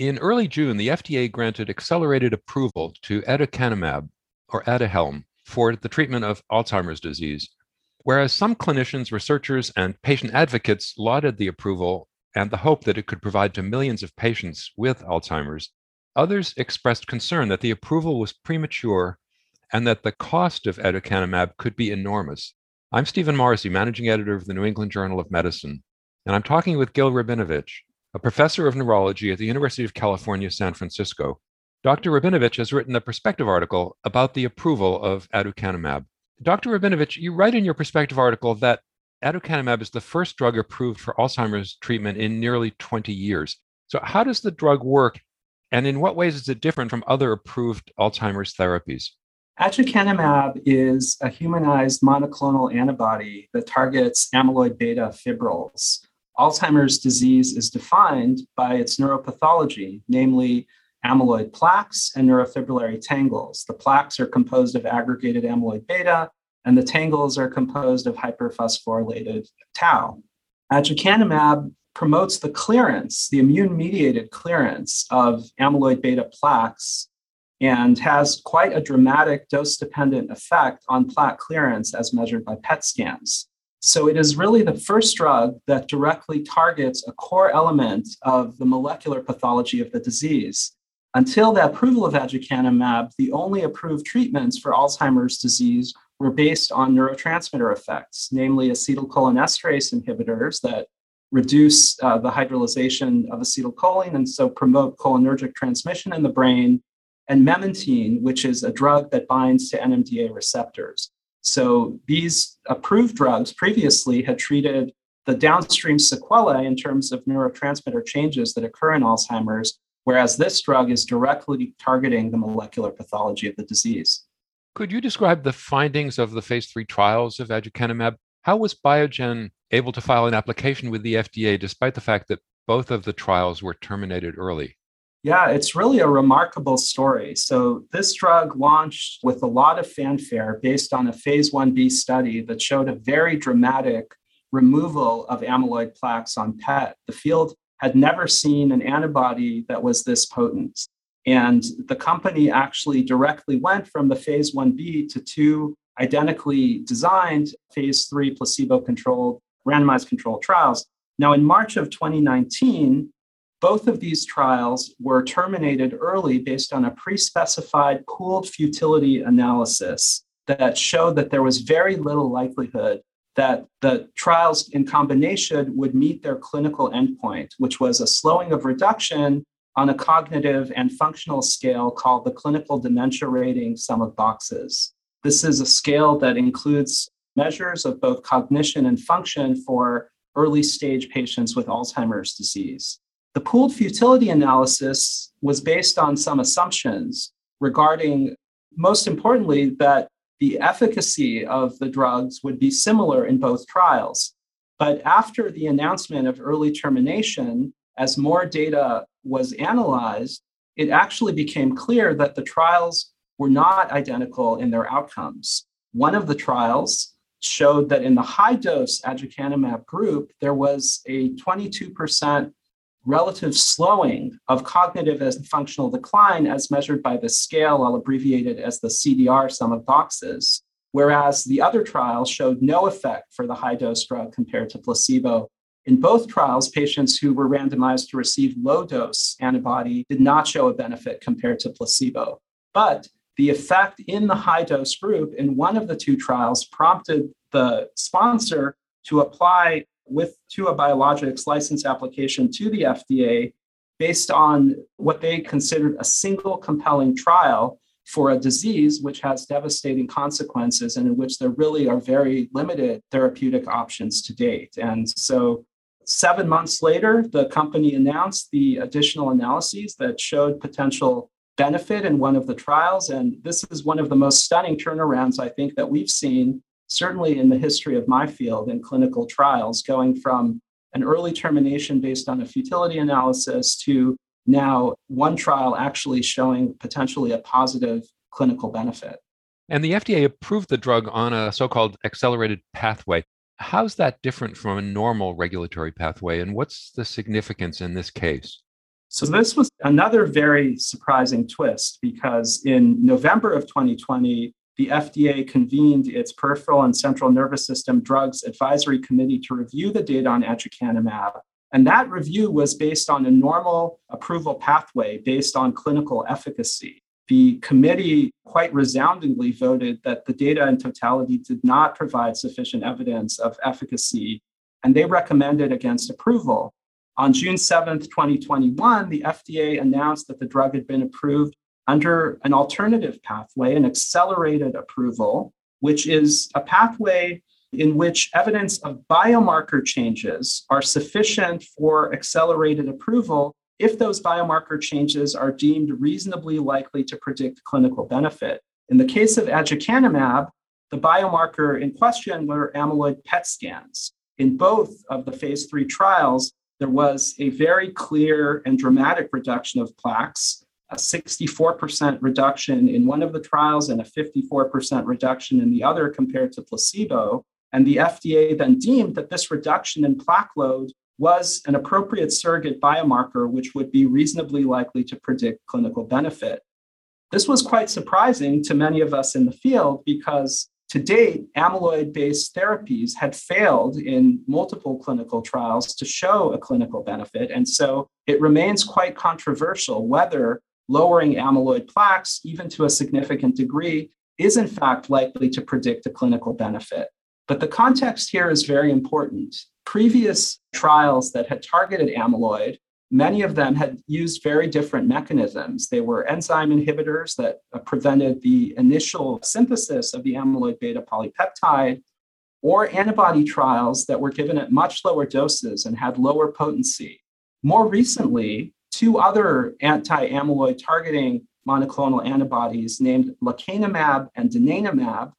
In early June, the FDA granted accelerated approval to aducanumab, or Aduhelm, for the treatment of Alzheimer's disease. Whereas some clinicians, researchers, and patient advocates lauded the approval and the hope that it could provide to millions of patients with Alzheimer's, others expressed concern that the approval was premature and that the cost of aducanumab could be enormous. I'm Stephen Morrissey, managing editor of the New England Journal of Medicine, and I'm talking with Gil Rabinovici, a professor of neurology at the University of California, San Francisco. Dr. Rabinovici has written a perspective article about the approval of aducanumab. Dr. Rabinovici, you write in your perspective article that aducanumab is the first drug approved for Alzheimer's treatment in nearly 20 years. So, how does the drug work, and in what ways is it different from other approved Alzheimer's therapies? Aducanumab is a humanized monoclonal antibody that targets amyloid beta fibrils. Alzheimer's disease is defined by its neuropathology, namely amyloid plaques and neurofibrillary tangles. The plaques are composed of aggregated amyloid beta, and the tangles are composed of hyperphosphorylated tau. Aducanumab promotes the clearance, the immune mediated clearance of amyloid beta plaques and has quite a dramatic dose dependent effect on plaque clearance as measured by PET scans. So it is really the first drug that directly targets a core element of the molecular pathology of the disease. Until the approval of aducanumab, the only approved treatments for Alzheimer's disease were based on neurotransmitter effects, namely acetylcholinesterase inhibitors that reduce uh, the hydrolyzation of acetylcholine and so promote cholinergic transmission in the brain, and memantine, which is a drug that binds to NMDA receptors. So these approved drugs previously had treated the downstream sequelae in terms of neurotransmitter changes that occur in Alzheimer's, whereas this drug is directly targeting the molecular pathology of the disease. Could you describe the findings of the phase three trials of aducanumab? How was Biogen able to file an application with the FDA despite the fact that both of the trials were terminated early? Yeah, it's really a remarkable story. So, this drug launched with a lot of fanfare based on a phase 1b study that showed a very dramatic removal of amyloid plaques on PET. The field had never seen an antibody that was this potent. And the company actually directly went from the phase 1b to two identically designed phase 3 placebo controlled randomized controlled trials. Now, in March of 2019, both of these trials were terminated early based on a pre specified pooled futility analysis that showed that there was very little likelihood that the trials in combination would meet their clinical endpoint, which was a slowing of reduction on a cognitive and functional scale called the Clinical Dementia Rating Sum of Boxes. This is a scale that includes measures of both cognition and function for early stage patients with Alzheimer's disease. The pooled futility analysis was based on some assumptions regarding, most importantly, that the efficacy of the drugs would be similar in both trials. But after the announcement of early termination, as more data was analyzed, it actually became clear that the trials were not identical in their outcomes. One of the trials showed that in the high dose aducanumab group, there was a 22% relative slowing of cognitive and functional decline as measured by the scale, I'll abbreviate it as the CDR sum of boxes, whereas the other trial showed no effect for the high dose drug compared to placebo. In both trials, patients who were randomized to receive low dose antibody did not show a benefit compared to placebo. But the effect in the high dose group in one of the two trials prompted the sponsor to apply with to a biologics license application to the FDA based on what they considered a single compelling trial for a disease which has devastating consequences and in which there really are very limited therapeutic options to date. And so, seven months later, the company announced the additional analyses that showed potential benefit in one of the trials. And this is one of the most stunning turnarounds I think that we've seen certainly in the history of my field in clinical trials, going from an early termination based on a futility analysis to now one trial actually showing potentially a positive clinical benefit. And the FDA approved the drug on a so called accelerated pathway. How's that different from a normal regulatory pathway? And what's the significance in this case? So, this was another very surprising twist because in November of 2020, the FDA convened its Peripheral and Central Nervous System Drugs Advisory Committee to review the data on aducanumab. And that review was based on a normal approval pathway based on clinical efficacy. The committee quite resoundingly voted that the data in totality did not provide sufficient evidence of efficacy, and they recommended against approval. On June 7th, 2021, the FDA announced that the drug had been approved under an alternative pathway, an accelerated approval, which is a pathway in which evidence of biomarker changes are sufficient for accelerated approval if those biomarker changes are deemed reasonably likely to predict clinical benefit. In the case of aducanumab, the biomarker in question were amyloid PET scans. In both of the phase three trials, there was a very clear and dramatic reduction of plaques a 64% reduction in one of the trials and a 54% reduction in the other compared to placebo. And the FDA then deemed that this reduction in plaque load was an appropriate surrogate biomarker, which would be reasonably likely to predict clinical benefit. This was quite surprising to many of us in the field because to date, amyloid based therapies had failed in multiple clinical trials to show a clinical benefit. And so it remains quite controversial whether lowering amyloid plaques, even to a significant degree, is in fact likely to predict a clinical benefit. But the context here is very important. Previous trials that had targeted amyloid, many of them had used very different mechanisms. They were enzyme inhibitors that uh, prevented the initial synthesis of the amyloid beta polypeptide, or antibody trials that were given at much lower doses and had lower potency. More recently, two other anti amyloid targeting monoclonal antibodies named lecanemab and donanemab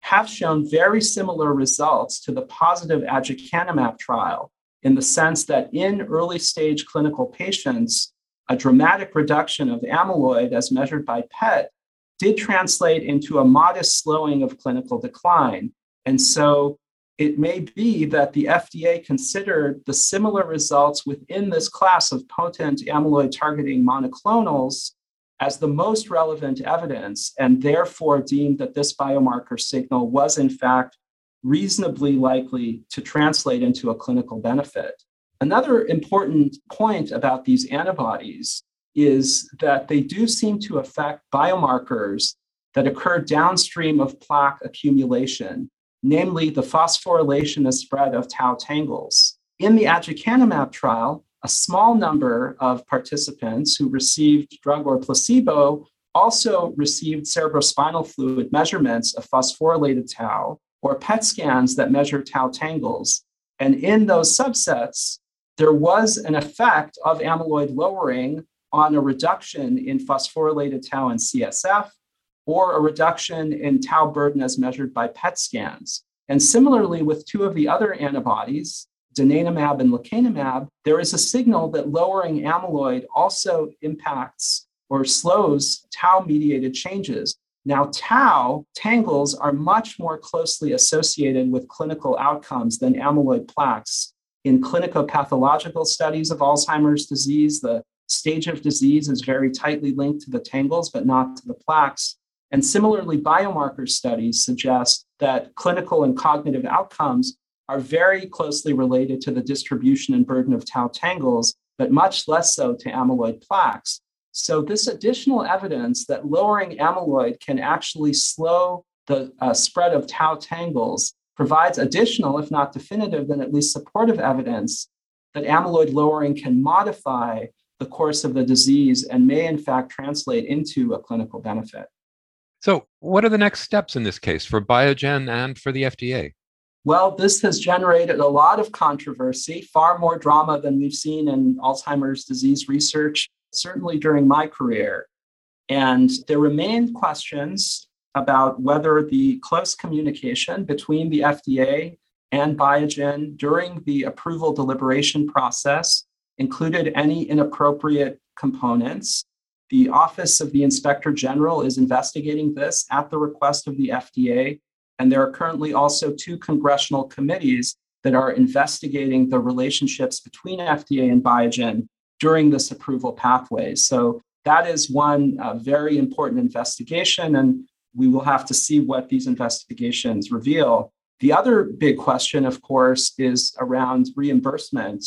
have shown very similar results to the positive aducanumab trial in the sense that in early stage clinical patients, a dramatic reduction of amyloid as measured by PET did translate into a modest slowing of clinical decline. And so it may be that the FDA considered the similar results within this class of potent amyloid targeting monoclonals as the most relevant evidence, and therefore deemed that this biomarker signal was, in fact, reasonably likely to translate into a clinical benefit. Another important point about these antibodies is that they do seem to affect biomarkers that occur downstream of plaque accumulation namely the phosphorylation and spread of tau tangles. In the aducanumab trial, a small number of participants who received drug or placebo also received cerebrospinal fluid measurements of phosphorylated tau or PET scans that measure tau tangles. And in those subsets, there was an effect of amyloid lowering on a reduction in phosphorylated tau in CSF or a reduction in tau burden as measured by PET scans. And similarly, with two of the other antibodies, donanemab and lecanemab, there is a signal that lowering amyloid also impacts or slows tau mediated changes. Now, tau tangles are much more closely associated with clinical outcomes than amyloid plaques. In clinicopathological studies of Alzheimer's disease, the stage of disease is very tightly linked to the tangles, but not to the plaques. And similarly, biomarker studies suggest that clinical and cognitive outcomes are very closely related to the distribution and burden of tau tangles, but much less so to amyloid plaques. So, this additional evidence that lowering amyloid can actually slow the uh, spread of tau tangles provides additional, if not definitive, then at least supportive evidence that amyloid lowering can modify the course of the disease and may, in fact, translate into a clinical benefit. So, what are the next steps in this case for Biogen and for the FDA? Well, this has generated a lot of controversy, far more drama than we've seen in Alzheimer's disease research, certainly during my career. And there remain questions about whether the close communication between the FDA and Biogen during the approval deliberation process included any inappropriate components the Office of the Inspector General is investigating this at the request of the FDA. And there are currently also two congressional committees that are investigating the relationships between FDA and Biogen during this approval pathway. So that is one uh, very important investigation, and we will have to see what these investigations reveal. The other big question, of course, is around reimbursement.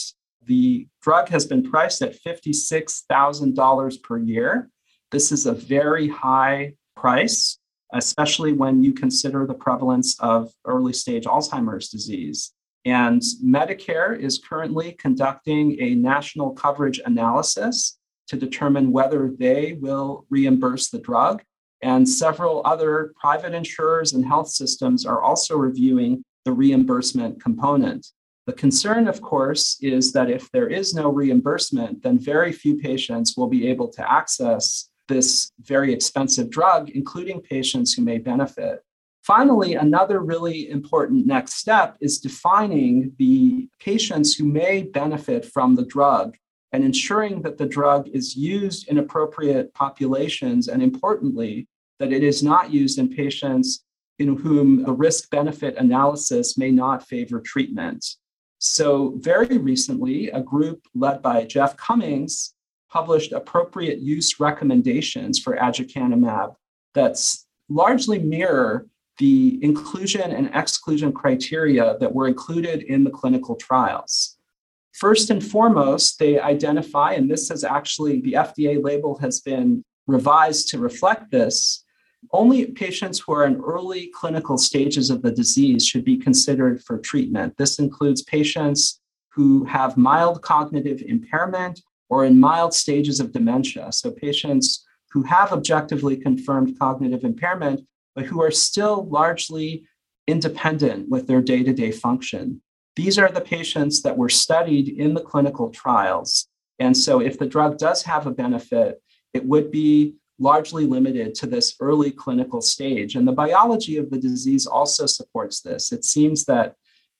The drug has been priced at $56,000 per year. This is a very high price, especially when you consider the prevalence of early stage Alzheimer's disease. And Medicare is currently conducting a national coverage analysis to determine whether they will reimburse the drug. And several other private insurers and health systems are also reviewing the reimbursement component. The concern, of course, is that if there is no reimbursement, then very few patients will be able to access this very expensive drug, including patients who may benefit. Finally, another really important next step is defining the patients who may benefit from the drug and ensuring that the drug is used in appropriate populations, and importantly, that it is not used in patients in whom the risk benefit analysis may not favor treatment. So, very recently, a group led by Jeff Cummings published appropriate use recommendations for aducanumab that's largely mirror the inclusion and exclusion criteria that were included in the clinical trials. First and foremost, they identify, and this has actually, the FDA label has been revised to reflect this. Only patients who are in early clinical stages of the disease should be considered for treatment. This includes patients who have mild cognitive impairment or in mild stages of dementia. So, patients who have objectively confirmed cognitive impairment, but who are still largely independent with their day to day function. These are the patients that were studied in the clinical trials. And so, if the drug does have a benefit, it would be largely limited to this early clinical stage. And the biology of the disease also supports this. It seems that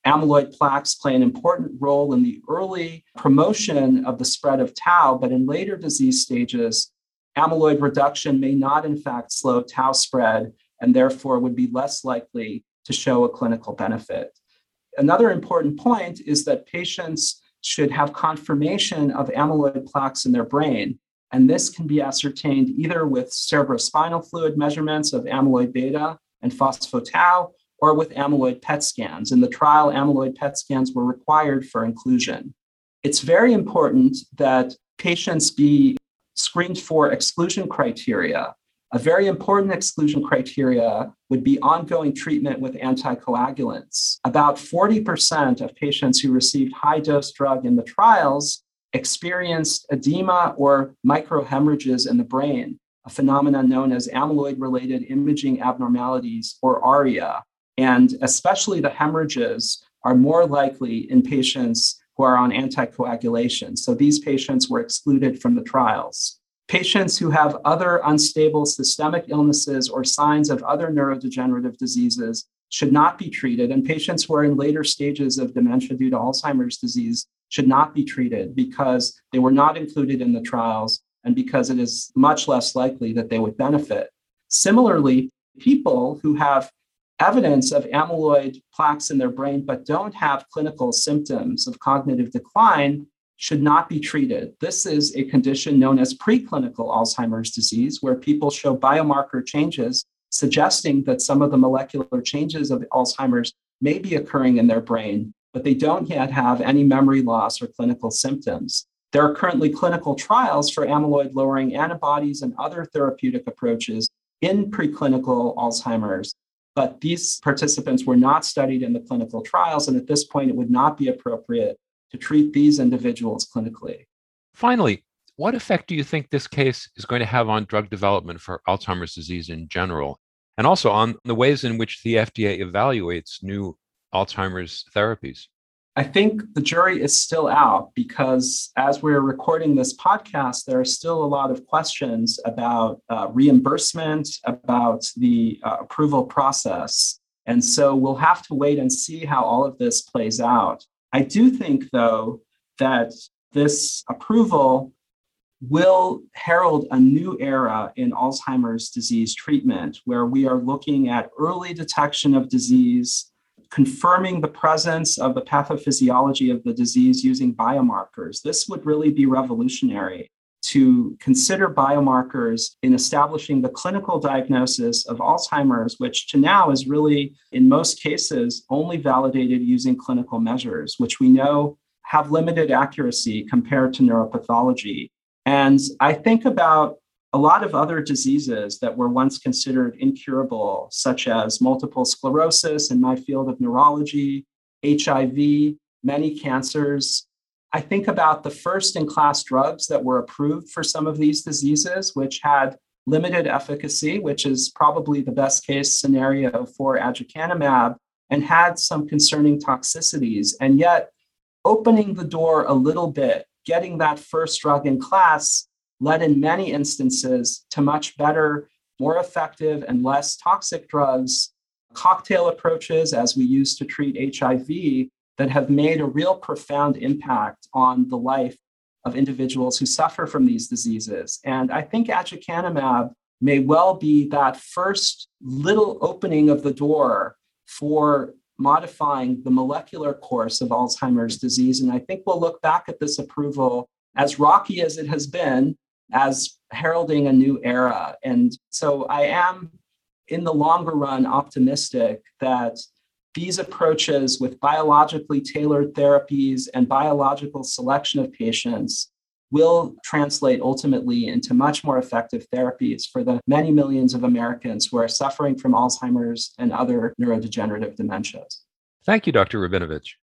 amyloid plaques play an important role in the early promotion of the spread of tau, but in later disease stages, amyloid reduction may not, in fact, slow tau spread and therefore would be less likely to show a clinical benefit. Another important point is that patients should have confirmation of amyloid plaques in their brain. And this can be ascertained either with cerebrospinal fluid measurements of amyloid beta and phospho-tau or with amyloid PET scans. In the trial, amyloid PET scans were required for inclusion. It's very important that patients be screened for exclusion criteria a very important exclusion criteria would be ongoing treatment with anticoagulants. About 40% of patients who received high dose drug in the trials experienced edema or microhemorrhages in the brain, a phenomenon known as amyloid related imaging abnormalities or ARIA. And especially the hemorrhages are more likely in patients who are on anticoagulation. So these patients were excluded from the trials. Patients who have other unstable systemic illnesses or signs of other neurodegenerative diseases should not be treated, and patients who are in later stages of dementia due to Alzheimer's disease should not be treated because they were not included in the trials and because it is much less likely that they would benefit. Similarly, people who have evidence of amyloid plaques in their brain but don't have clinical symptoms of cognitive decline should not be treated. This is a condition known as preclinical Alzheimer's disease, where people show biomarker changes suggesting that some of the molecular changes of Alzheimer's may be occurring in their brain, but they don't yet have any memory loss or clinical symptoms. There are currently clinical trials for amyloid lowering antibodies and other therapeutic approaches in preclinical Alzheimer's, but these participants were not studied in the clinical trials, and at this point, it would not be appropriate to treat these individuals clinically. Finally, what effect do you think this case is going to have on drug development for Alzheimer's disease in general, and also on the ways in which the FDA evaluates new Alzheimer's therapies? I think the jury is still out because as we're recording this podcast, there are still a lot of questions about uh, reimbursement, about the uh, approval process. And so we'll have to wait and see how all of this plays out. I do think, though, that this approval will herald a new era in Alzheimer's disease treatment where we are looking at early detection of disease, confirming the presence of the pathophysiology of the disease using biomarkers. This would really be revolutionary to consider biomarkers in establishing the clinical diagnosis of Alzheimer's, which to now is really, in most cases, only validated using clinical measures, which we know have limited accuracy compared to neuropathology. And I think about a lot of other diseases that were once considered incurable, such as multiple sclerosis in my field of neurology, HIV, many cancers. I think about the first in class drugs that were approved for some of these diseases, which had limited efficacy, which is probably the best case scenario for aducanumab, and had some concerning toxicities. And yet, opening the door a little bit, getting that first drug in class led in many instances to much better, more effective, and less toxic drugs, cocktail approaches as we use to treat HIV that have made a real profound impact on the life of individuals who suffer from these diseases. And I think aducanumab may well be that first little opening of the door for modifying the molecular course of Alzheimer's disease. And I think we'll look back at this approval as rocky as it has been as heralding a new era. And so I am, in the longer run, optimistic that these approaches with biologically tailored therapies and biological selection of patients will translate ultimately into much more effective therapies for the many millions of Americans who are suffering from Alzheimer's and other neurodegenerative dementias. Thank you, Dr. Rabinovici.